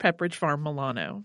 Pepperidge Farm Milano.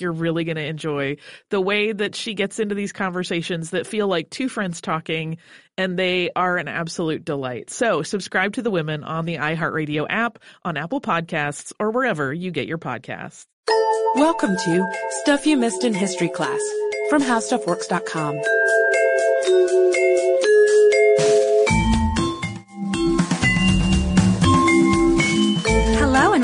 you're really going to enjoy the way that she gets into these conversations that feel like two friends talking, and they are an absolute delight. So subscribe to the women on the iHeartRadio app, on Apple Podcasts, or wherever you get your podcasts. Welcome to Stuff You Missed in History Class from HowStuffWorks.com.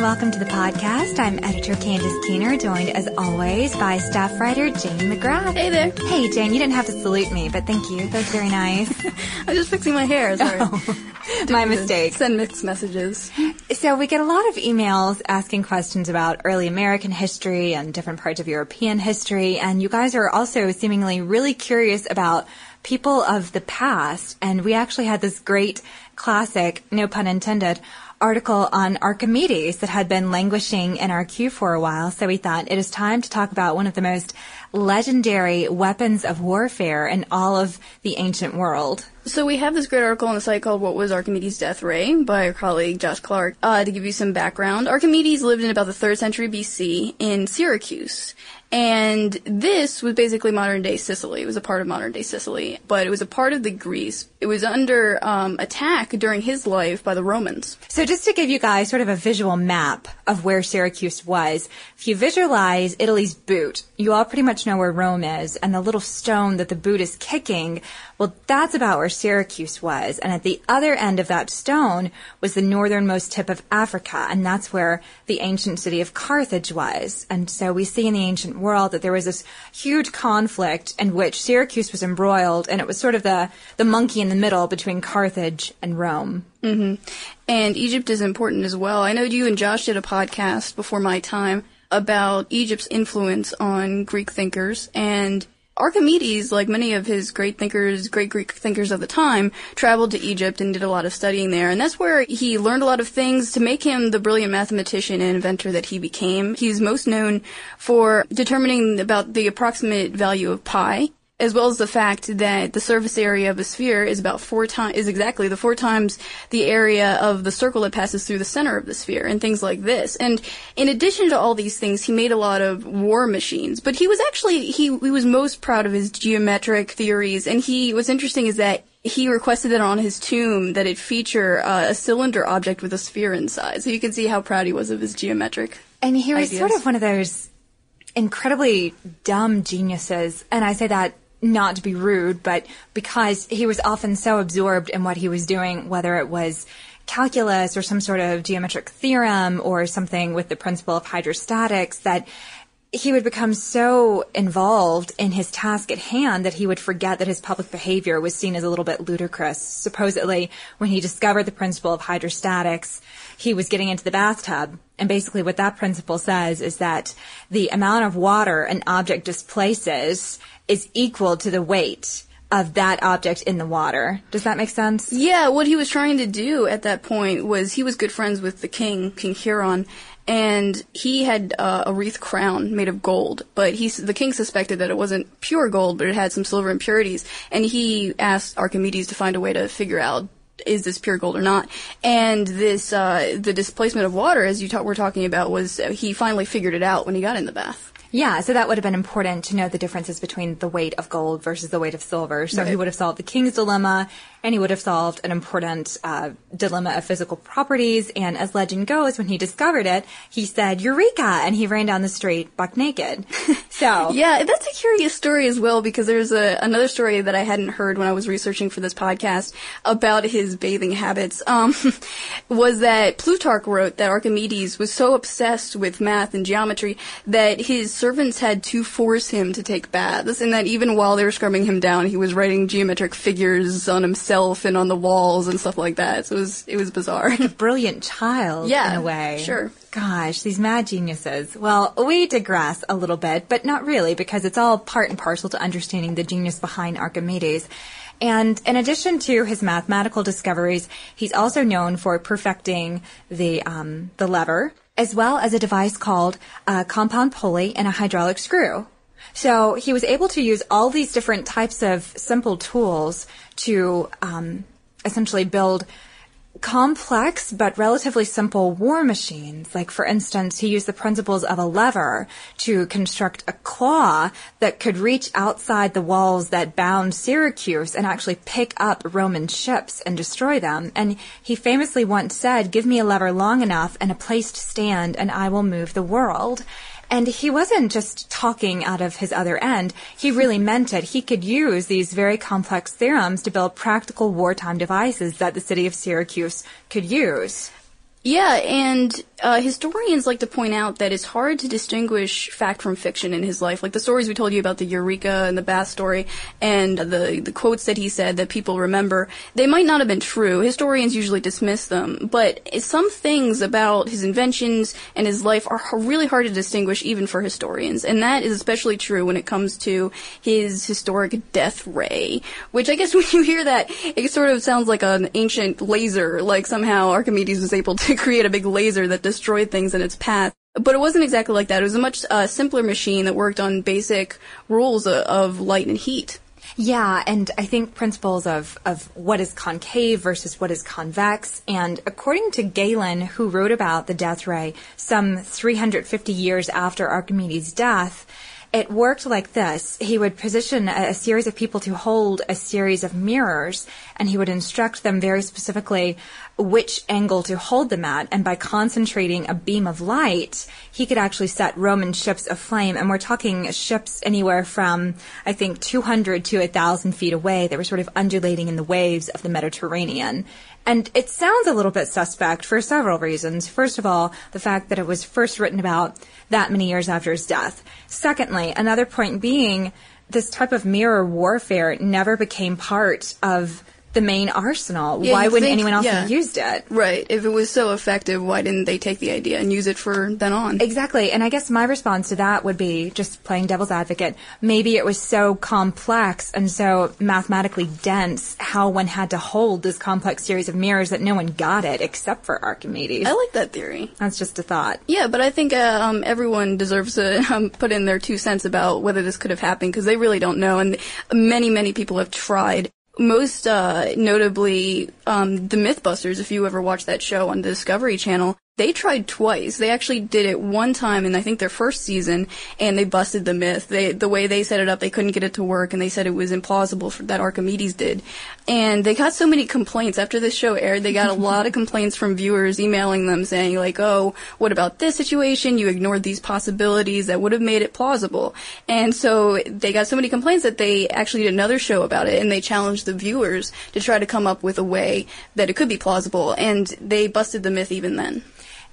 welcome to the podcast. I'm editor Candace Keener, joined as always by staff writer Jane McGrath. Hey there. Hey Jane, you didn't have to salute me, but thank you. That was very nice. I was just fixing my hair. Sorry. Oh, my mistake. Send mixed messages. So we get a lot of emails asking questions about early American history and different parts of European history, and you guys are also seemingly really curious about people of the past. And we actually had this great classic, no pun intended, article on Archimedes that had been languishing in our queue for a while. So we thought it is time to talk about one of the most legendary weapons of warfare in all of the ancient world. So we have this great article on the site called "What Was Archimedes' Death Ray" by our colleague Josh Clark. Uh, to give you some background, Archimedes lived in about the third century BC in Syracuse, and this was basically modern day Sicily. It was a part of modern day Sicily, but it was a part of the Greece. It was under um, attack during his life by the Romans. So just to give you guys sort of a visual map of where Syracuse was, if you visualize Italy's boot, you all pretty much know where Rome is, and the little stone that the boot is kicking, well, that's about where Syracuse was. And at the other end of that stone was the northernmost tip of Africa, and that's where the ancient city of Carthage was. And so we see in the ancient world that there was this huge conflict in which Syracuse was embroiled, and it was sort of the, the monkey in the middle between Carthage and Rome. Mm-hmm. And Egypt is important as well. I know you and Josh did a podcast before my time about Egypt's influence on Greek thinkers and Archimedes, like many of his great thinkers, great Greek thinkers of the time, traveled to Egypt and did a lot of studying there. And that's where he learned a lot of things to make him the brilliant mathematician and inventor that he became. He's most known for determining about the approximate value of pi as well as the fact that the surface area of a sphere is about four times is exactly the four times the area of the circle that passes through the center of the sphere and things like this. And in addition to all these things, he made a lot of war machines. But he was actually he, he was most proud of his geometric theories. And he what's interesting is that he requested that on his tomb that it feature uh, a cylinder object with a sphere inside. So you can see how proud he was of his geometric. And he was ideas. sort of one of those incredibly dumb geniuses. And I say that not to be rude, but because he was often so absorbed in what he was doing, whether it was calculus or some sort of geometric theorem or something with the principle of hydrostatics that he would become so involved in his task at hand that he would forget that his public behavior was seen as a little bit ludicrous. Supposedly, when he discovered the principle of hydrostatics, he was getting into the bathtub. And basically what that principle says is that the amount of water an object displaces is equal to the weight of that object in the water. Does that make sense? Yeah, what he was trying to do at that point was he was good friends with the king, King Hieron, and he had uh, a wreath crown made of gold. But he, the king suspected that it wasn't pure gold, but it had some silver impurities, and he asked Archimedes to find a way to figure out is this pure gold or not? And this, uh, the displacement of water, as you ta- were talking about, was uh, he finally figured it out when he got in the bath. Yeah, so that would have been important to know the differences between the weight of gold versus the weight of silver. So Right. he would have solved the king's dilemma, and he would have solved an important uh, dilemma of physical properties. And as legend goes, when he discovered it, he said "Eureka!" and he ran down the street buck naked. So Yeah, that's a curious story as well because there's a, another story that I hadn't heard when I was researching for this podcast about his bathing habits. Um, was that Plutarch wrote that Archimedes was so obsessed with math and geometry that his servants had to force him to take baths, and that even while they were scrubbing him down, he was writing geometric figures on himself and on the walls and stuff like that. So it was it was bizarre. a brilliant child Yeah, in a way. sure. Gosh, these mad geniuses. Well, we digress a little bit, but not really because it's all part and parcel to understanding the genius behind Archimedes. And in addition to his mathematical discoveries, he's also known for perfecting the um, the lever, as well as a device called a compound pulley and a hydraulic screw. So he was able to use all these different types of simple tools to um, essentially build complex but relatively simple war machines. Like, for instance, he used the principles of a lever to construct a claw that could reach outside the walls that bound Syracuse and actually pick up Roman ships and destroy them. And he famously once said, Give me a lever long enough and a place to stand, and I will move the world. And he wasn't just talking out of his other end. He really meant it. He could use these very complex theorems to build practical wartime devices that the city of Syracuse could use. Yeah, and uh, historians like to point out that it's hard to distinguish fact from fiction in his life. Like the stories we told you about the Eureka and the Bath story, and the the quotes that he said that people remember, they might not have been true. Historians usually dismiss them, but some things about his inventions and his life are really hard to distinguish even for historians, and that is especially true when it comes to his historic death ray. Which I guess when you hear that, it sort of sounds like an ancient laser, like somehow Archimedes was able to create a big laser that destroyed things in its path. But it wasn't exactly like that. It was a much uh, simpler machine that worked on basic rules of, of light and heat. Yeah, and I think principles of, of what is concave versus what is convex. And according to Galen, who wrote about the death ray some 350 years after Archimedes' death, it worked like this. He would position a, a series of people to hold a series of mirrors, and he would instruct them very specifically which angle to hold them at. And by concentrating a beam of light, he could actually set Roman ships aflame. And we're talking ships anywhere from, I think, 200 to 1,000 feet away that were sort of undulating in the waves of the Mediterranean. And it sounds a little bit suspect for several reasons. First of all, the fact that it was first written about that many years after his death. Secondly, another point being this type of mirror warfare never became part of the main arsenal. Yeah, Why wouldn't think- anyone else yeah. have used it? Right. If it was so effective, why didn't they take the idea and use it for then on? Exactly. And I guess my response to that would be just playing devil's advocate. Maybe it was so complex and so mathematically dense how one had to hold this complex series of mirrors that no one got it except for Archimedes. I like that theory. That's just a thought. Yeah, but I think uh, um, everyone deserves to um, put in their two cents about whether this could have happened because they really don't know, and many, many people have tried. Most uh, notably, um, the MythBusters. If you ever watched that show on the Discovery Channel, they tried twice. They actually did it one time in I think their first season, and they busted the myth. They the way they set it up, they couldn't get it to work, and they said it was implausible for, that Archimedes did. And they got so many complaints after this show aired. They got a lot of complaints from viewers emailing them saying like, "Oh, what about this situation? You ignored these possibilities that would have made it plausible." And so they got so many complaints that they actually did another show about it, and they challenged the viewers to try to come up with a way that it could be plausible, and they busted the myth even then.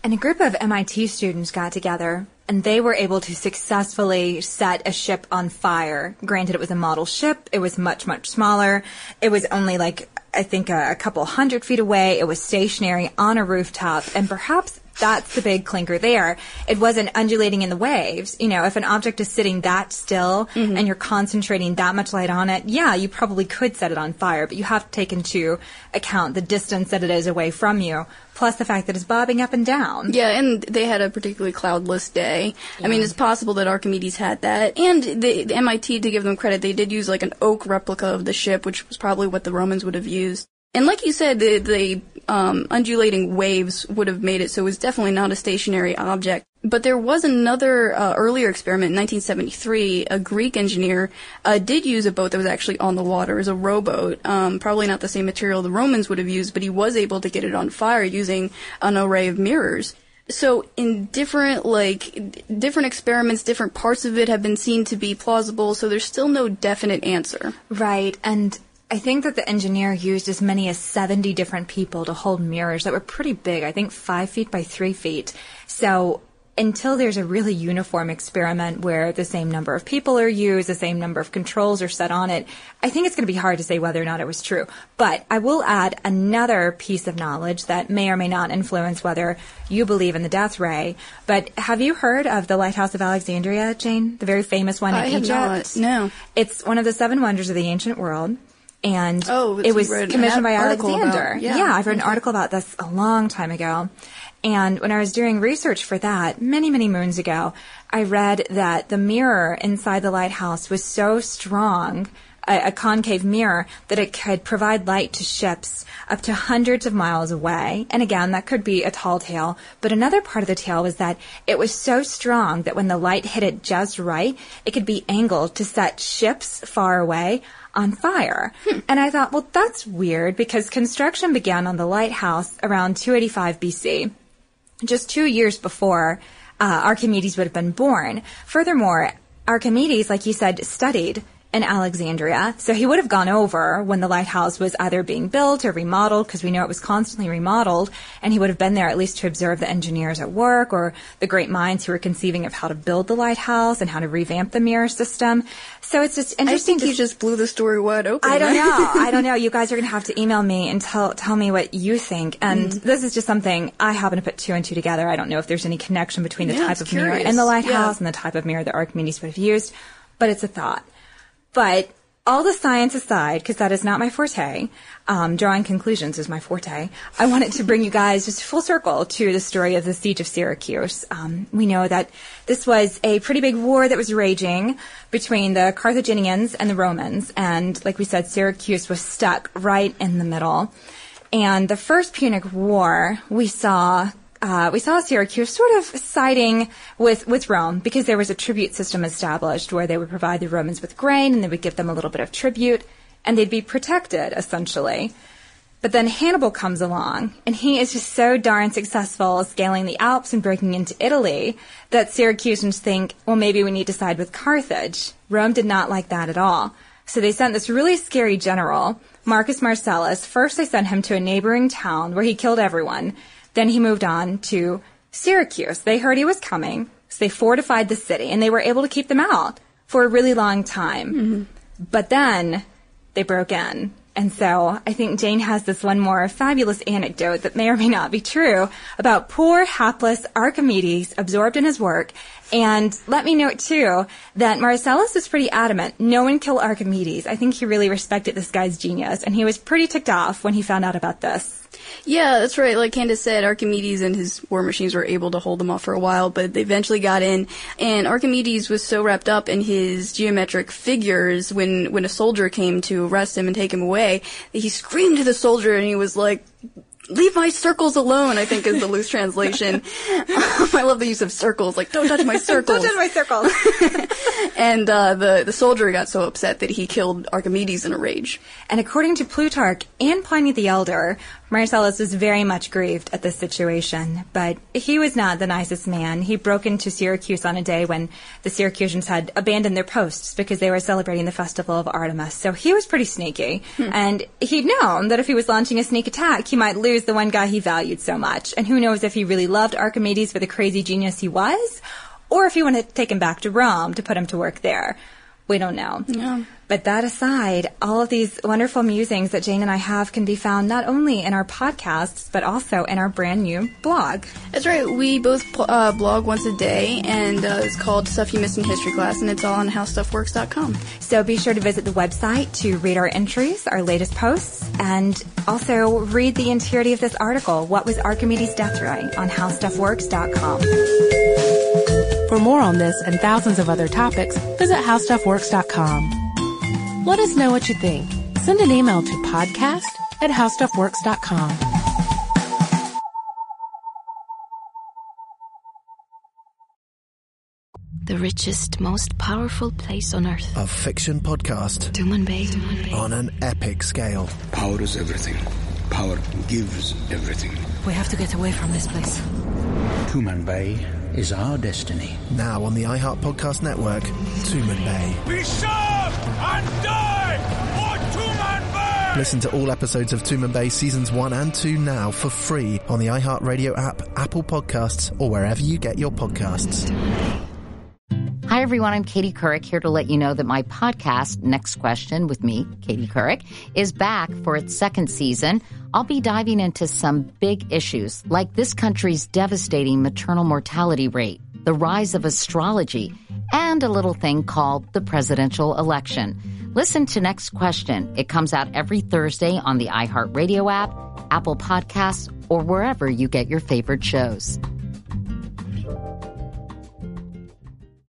And a group of MIT students got together and they were able to successfully set a ship on fire. Granted, it was a model ship. It was much, much smaller. It was only like, I think a, couple hundred feet away. It was stationary on a rooftop and perhaps that's the big clinker there. It wasn't undulating in the waves. You know, if an object is sitting that still Mm-hmm. and you're concentrating that much light on it, yeah, you probably could set it on fire, but you have to take into account the distance that it is away from you, plus the fact that it's bobbing up and down. Yeah, and they had a particularly cloudless day. I mean, it's possible that Archimedes had that. And the, the MIT, to give them credit, they did use like an oak replica of the ship, which was probably what the Romans would have used. And like you said, the, the um, undulating waves would have made it so it was definitely not a stationary object. But there was another uh, earlier experiment in 1973. A Greek engineer uh, did use a boat that was actually on the water as a rowboat. Um, probably not the same material the Romans would have used, but he was able to get it on fire using an array of mirrors. So in different like different experiments, different parts of it have been seen to be plausible. So there's still no definite answer. Right, and I think that the engineer used as many as 70 different people to hold mirrors that were pretty big, I think five feet by three feet. So until there's a really uniform experiment where the same number of people are used, the same number of controls are set on it, I think it's going to be hard to say whether or not it was true. But I will add another piece of knowledge that may or may not influence whether you believe in the death ray. But have you heard of the Lighthouse of Alexandria, Jane? The very famous one I in have Egypt? not, no. It's one of the seven wonders of the ancient world. And Oh, it was you read an commissioned by article about- Alexander. yeah. I've read an article about this a long time ago. And when I was doing research for that, many, many moons ago, I read that the mirror inside the lighthouse was so strong, a, a concave mirror, that it could provide light to ships up to hundreds of miles away. And again, that could be a tall tale. But another part of the tale was that it was so strong that when the light hit it just right, it could be angled to set ships far away on fire. And I thought, well, that's weird because construction began on the lighthouse around 285 BC just two years before uh, Archimedes would have been born. Furthermore, Archimedes, like you said, studied in Alexandria, so he would have gone over when the lighthouse was either being built or remodeled, because we know it was constantly remodeled, and he would have been there at least to observe the engineers at work or the great minds who were conceiving of how to build the lighthouse and how to revamp the mirror system. So it's just interesting. I think to you just blew the story wide open. I don't know. I don't know. You guys are going to have to email me and tell tell me what you think. And Mm. this is just something I happen to put two and two together. I don't know if there's any connection between the Yeah, type of mirror curious. in the lighthouse Yeah. and the type of mirror that Archimedes would have used, but it's a thought. But all the science aside, because that is not my forte, um, drawing conclusions is my forte. I wanted to bring you guys just full circle to the story of the siege of Syracuse. Um, we know that this was a pretty big war that was raging between the Carthaginians and the Romans, and like we said, Syracuse was stuck right in the middle. And the first Punic War, we saw uh, we saw Syracuse sort of siding with, with Rome because there was a tribute system established where they would provide the Romans with grain and they would give them a little bit of tribute and they'd be protected essentially. But then Hannibal comes along and he is just so darn successful scaling the Alps and breaking into Italy that Syracusans think, well, maybe we need to side with Carthage. Rome did not like that at all. So they sent this really scary general, Marcus Marcellus. First they sent him to a neighboring town where he killed everyone. Then he moved on to Syracuse. They heard he was coming, so they fortified the city, and they were able to keep them out for a really long time. Mm-hmm. But then they broke in. And so I think Jane has this one more fabulous anecdote that may or may not be true about poor, hapless Archimedes absorbed in his work. And let me note too that Marcellus was pretty adamant. No one kill Archimedes. I think he really respected this guy's genius and he was pretty ticked off when he found out about this. Yeah, that's right. Like Candace said, Archimedes and his war machines were able to hold them off for a while, but they eventually got in. And Archimedes was so wrapped up in his geometric figures when, when a soldier came to arrest him and take him away, that he screamed to the soldier and he was like, Leave my circles alone, I think is the loose translation. Um, I love the use of circles, like, don't touch my circles. Touch my circles. and uh, the, the soldier got so upset that he killed Archimedes in a rage. And according to Plutarch and Pliny the Elder, Marcellus was very much grieved at this situation, but he was not the nicest man. He broke into Syracuse on a day when the Syracusans had abandoned their posts because they were celebrating the festival of Artemis. So he was pretty sneaky, hmm. and he'd known that if he was launching a sneak attack, he might lose the one guy he valued so much. And who knows if he really loved Archimedes for the crazy genius he was, or if he wanted to take him back to Rome to put him to work there. We don't know. Yeah. But that aside, all of these wonderful musings that Jane and I have can be found not only in our podcasts, but also in our brand new blog. That's right. We both uh, blog once a day, and uh, it's called Stuff You Missed in History Class, and it's all on HowStuffWorks.com. So be sure to visit the website to read our entries, our latest posts, and also read the entirety of this article, What Was Archimedes' Death Ray, on HowStuffWorks.com. For more on this and thousands of other topics, visit HowStuffWorks.com. Let us know what you think. Send an email to podcast at howstuffworks.com. The richest, most powerful place on earth. A fiction podcast. Tumanbay. On an epic scale. Power is everything. Power gives everything. We have to get away from this place. Tumanbay is our destiny. Now on the iHeart Podcast Network, Tumanbay. We serve and die for Tumanbay! Listen to all episodes of Tumanbay seasons 1 and 2 now for free on the iHeartRadio app, Apple Podcasts, or wherever you get your podcasts. Hi, everyone. I'm Katie Couric here to let you know that my podcast, Next Question with me, Katie Couric, is back for its second season. I'll be diving into some big issues like this country's devastating maternal mortality rate, the rise of astrology, and a little thing called the presidential election. Listen to Next Question. It comes out every Thursday on the iHeartRadio app, Apple Podcasts, or wherever you get your favorite shows.